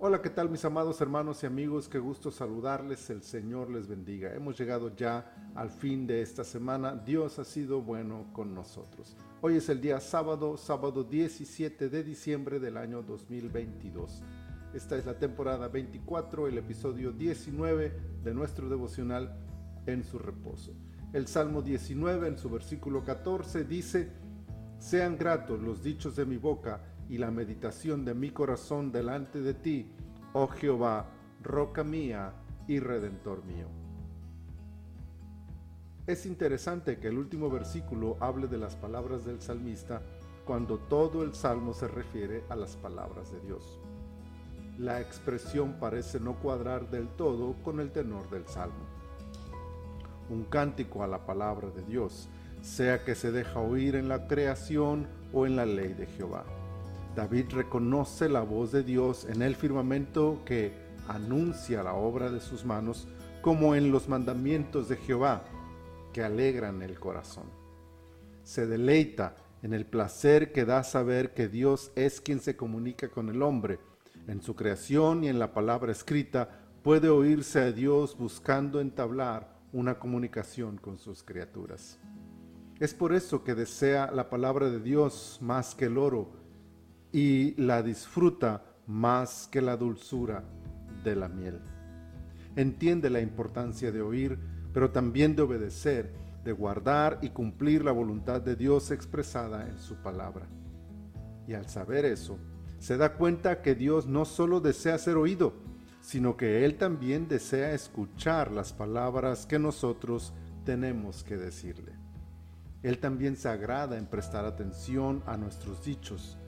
Hola, ¿qué tal mis amados hermanos y amigos? Qué gusto saludarles, el Señor les bendiga. Hemos llegado ya al fin de esta semana. Dios ha sido bueno con nosotros. Hoy es el día sábado, sábado 17 de diciembre del año 2022. Esta es la temporada 24, el episodio 19 de nuestro devocional en su reposo. El Salmo 19 en su versículo 14 dice, Sean gratos los dichos de mi boca y la meditación de mi corazón delante de ti, oh Jehová, roca mía y redentor mío. Es interesante que el último versículo hable de las palabras del salmista cuando todo el salmo se refiere a las palabras de Dios. La expresión parece no cuadrar del todo con el tenor del salmo. Un cántico a la palabra de Dios, sea que se deja oír en la creación o en la ley de Jehová. David reconoce la voz de Dios en el firmamento que anuncia la obra de sus manos, como en los mandamientos de Jehová, que alegran el corazón. Se deleita en el placer que da saber que Dios es quien se comunica con el hombre. En su creación y en la palabra escrita puede oírse a Dios buscando entablar una comunicación con sus criaturas. Es por eso que desea la palabra de Dios más que el oro y la disfruta más que la dulzura de la miel. Entiende la importancia de oír, pero también de obedecer, de guardar y cumplir la voluntad de Dios expresada en su palabra. Y al saber eso, se da cuenta que Dios no solo desea ser oído, sino que Él también desea escuchar las palabras que nosotros tenemos que decirle. Él también se agrada en prestar atención a nuestros dichos,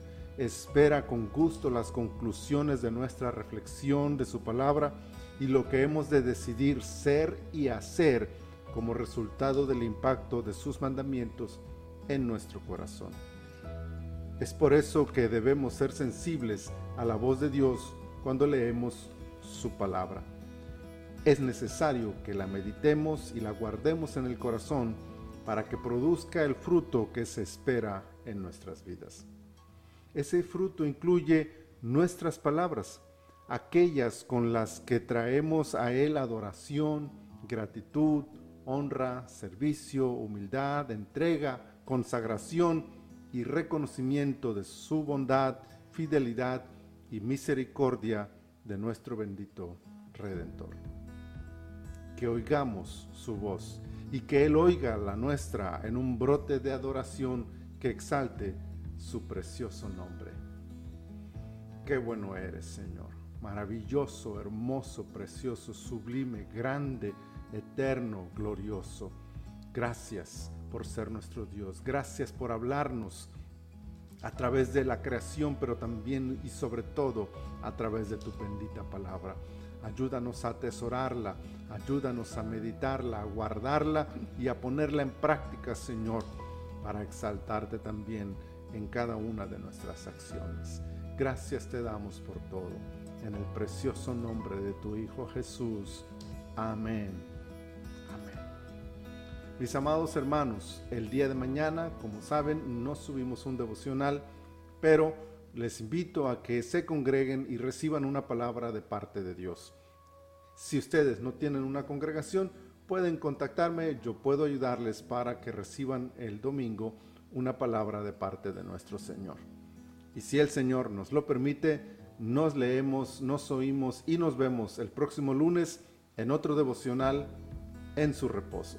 espera con gusto las conclusiones de nuestra reflexión de su palabra y lo que hemos de decidir ser y hacer como resultado del impacto de sus mandamientos en nuestro corazón. Es por eso que debemos ser sensibles a la voz de Dios cuando leemos su palabra. Es necesario que la meditemos y la guardemos en el corazón para que produzca el fruto que se espera en nuestras vidas. Ese fruto incluye nuestras palabras, aquellas con las que traemos a Él adoración, gratitud, honra, servicio, humildad, entrega, consagración y reconocimiento de su bondad, fidelidad y misericordia de nuestro bendito Redentor. Que oigamos su voz y que Él oiga la nuestra en un brote de adoración que exalte su precioso nombre. Qué bueno eres, Señor. Maravilloso, hermoso, precioso, sublime, grande, eterno, glorioso. Gracias por ser nuestro Dios. Gracias por hablarnos a través de la creación, pero también y sobre todo a través de tu bendita palabra. Ayúdanos a atesorarla, ayúdanos a meditarla, a guardarla y a ponerla en práctica, Señor, para exaltarte también en cada una de nuestras acciones. Gracias te damos por todo. En el precioso nombre de tu Hijo Jesús. Amén. Amén. Mis amados hermanos, el día de mañana, como saben, no subimos un devocional, pero les invito a que se congreguen y reciban una palabra de parte de Dios. Si ustedes no tienen una congregación, pueden contactarme, yo puedo ayudarles para que reciban el domingo una palabra de parte de nuestro Señor. Y si el Señor nos lo permite, nos leemos, nos oímos y nos vemos el próximo lunes en otro devocional en su reposo.